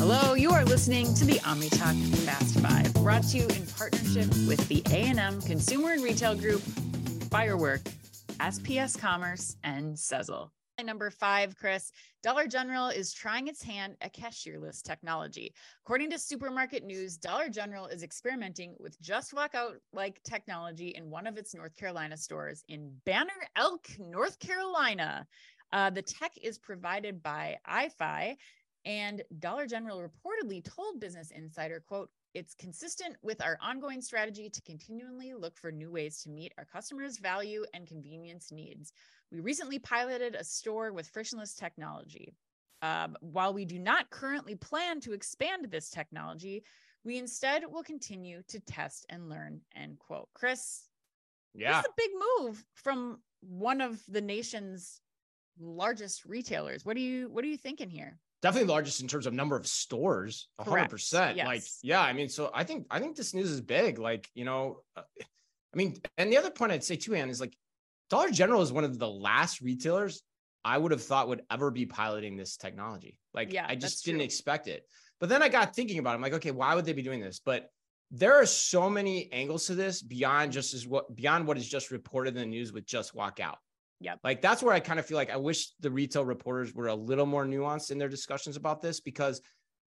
Hello, you are listening to the OmniTalk Fast Five, brought to you in partnership with the A&M Consumer and Retail Group, Firework, SPS Commerce, and Sezzle. Number five, Chris, Dollar General is trying its hand at cashierless technology. According to Supermarket News, Dollar General is experimenting with just walk out like technology in one of its North Carolina stores in Banner Elk, North Carolina. Uh, the tech is provided by AiFi, and Dollar General reportedly told Business Insider, quote, it's consistent with our ongoing strategy to continually look for new ways to meet our customers' value and convenience needs. We recently piloted a store with frictionless technology. Um, while we do not currently plan to expand this technology, we instead will continue to test and learn. End quote. Chris, yeah, this is a big move from one of the nation's largest retailers. What do you what are you thinking here? Definitely the largest in terms of number of stores 100% yes. like yeah i mean so i think i think this news is big like you know uh, i mean and the other point i'd say too Anne is like dollar general is one of the last retailers i would have thought would ever be piloting this technology. Like yeah, i just didn't true. expect it. But then i got thinking about it i'm like okay why would they be doing this? But there are so many angles to this beyond just as what beyond what is just reported in the news with just walk out yeah. Like that's where I kind of feel like I wish the retail reporters were a little more nuanced in their discussions about this because,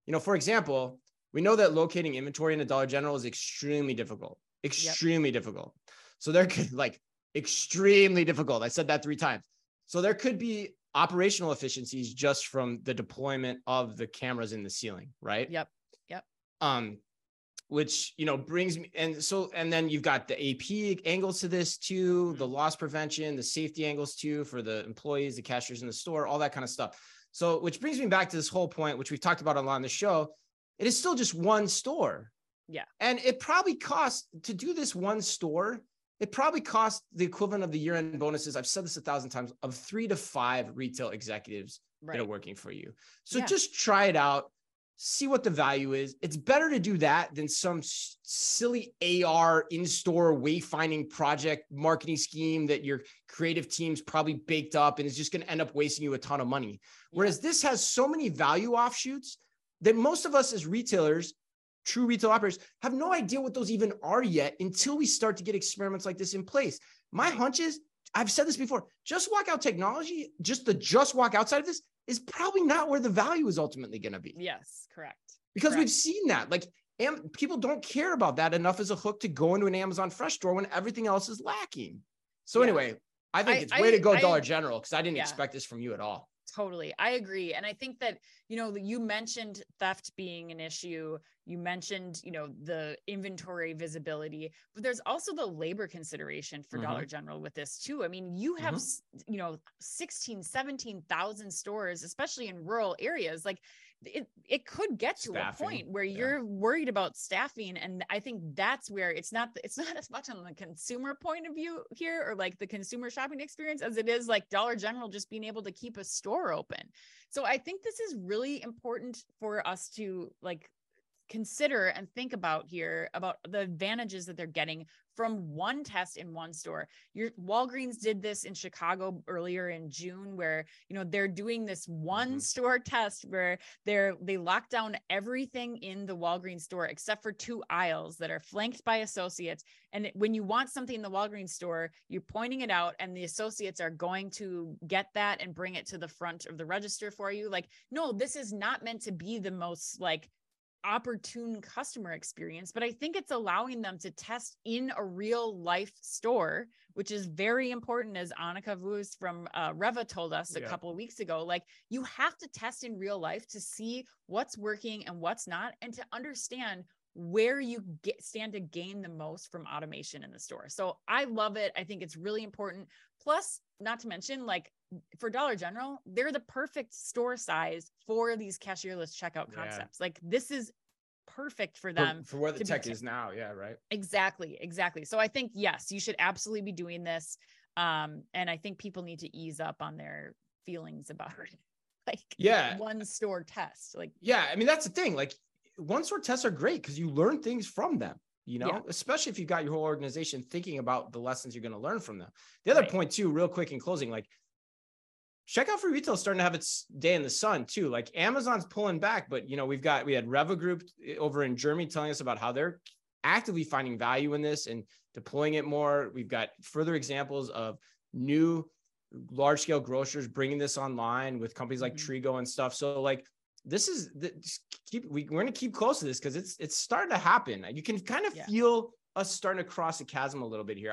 you know, for example, we know that locating inventory in a Dollar General is extremely difficult, extremely yep. difficult. So there could like extremely difficult. I said that three times. So there could be operational efficiencies just from the deployment of the cameras in the ceiling, right? Yep. Yep. Um, which you know brings me and so and then you've got the AP angles to this too, the mm-hmm. loss prevention, the safety angles too for the employees, the cashiers in the store, all that kind of stuff. So which brings me back to this whole point, which we've talked about a lot on the show. It is still just one store. Yeah. And it probably costs to do this one store, it probably costs the equivalent of the year-end bonuses. I've said this a thousand times of three to five retail executives right. that are working for you. So yeah. just try it out see what the value is. It's better to do that than some silly AR in store wayfinding project marketing scheme that your creative team's probably baked up and is just going to end up wasting you a ton of money. Whereas this has so many value offshoots that most of us as retailers, true retail operators, have no idea what those even are yet until we start to get experiments like this in place. My hunch is I've said this before, just walk out technology, just the just walk outside of this is probably not where the value is ultimately going to be. Yes, correct. Because correct. we've seen that. Like, Am- people don't care about that enough as a hook to go into an Amazon Fresh store when everything else is lacking. So yeah. anyway, I think I, it's way I, to go I, Dollar General because I didn't yeah. expect this from you at all. Totally. I agree. And I think that, you know, you mentioned theft being an issue. You mentioned, you know, the inventory visibility, but there's also the labor consideration for mm-hmm. Dollar General with this too. I mean, you have, mm-hmm. you know, 16, 17,000 stores, especially in rural areas. Like it it could get to staffing. a point where yeah. you're worried about staffing and i think that's where it's not it's not as much on the consumer point of view here or like the consumer shopping experience as it is like dollar general just being able to keep a store open so i think this is really important for us to like consider and think about here about the advantages that they're getting from one test in one store. Your Walgreens did this in Chicago earlier in June where, you know, they're doing this one mm-hmm. store test where they're they lock down everything in the Walgreens store except for two aisles that are flanked by associates and when you want something in the Walgreens store, you're pointing it out and the associates are going to get that and bring it to the front of the register for you. Like, no, this is not meant to be the most like opportune customer experience, but I think it's allowing them to test in a real life store, which is very important, as Annika Voos from uh, Rewe told us a yeah. couple of weeks ago. Like, you have to test in real life to see what's working and what's not, and to understand where you get stand to gain the most from automation in the store. So I love it. I think it's really important. Plus, not to mention, like for Dollar General, they're the perfect store size for these cashierless checkout yeah. concepts. Like this is perfect for them for, for where the tech is now. Yeah, right. Exactly, exactly. So I think yes, you should absolutely be doing this. Um, and I think people need to ease up on their feelings about it. Like yeah, one store test. Like yeah, I mean that's the thing. Like one store tests are great because you learn things from them you know, yeah. especially if you got your whole organization thinking about the lessons you're going to learn from them. The other right. point, too, real quick in closing, like checkout for retail is starting to have its day in the sun too. Like Amazon's pulling back, but you know, we've got we had Rewe Group eh, over in Germany telling us about how they're actively finding value in this and deploying it more. We've got further examples of new large scale grocers bringing this online with companies like mm-hmm. Trigo and stuff. So like this is the, keep we, we're going to keep close to this because it's it's starting to happen. You can kind of yeah. feel us starting to cross a chasm a little bit here.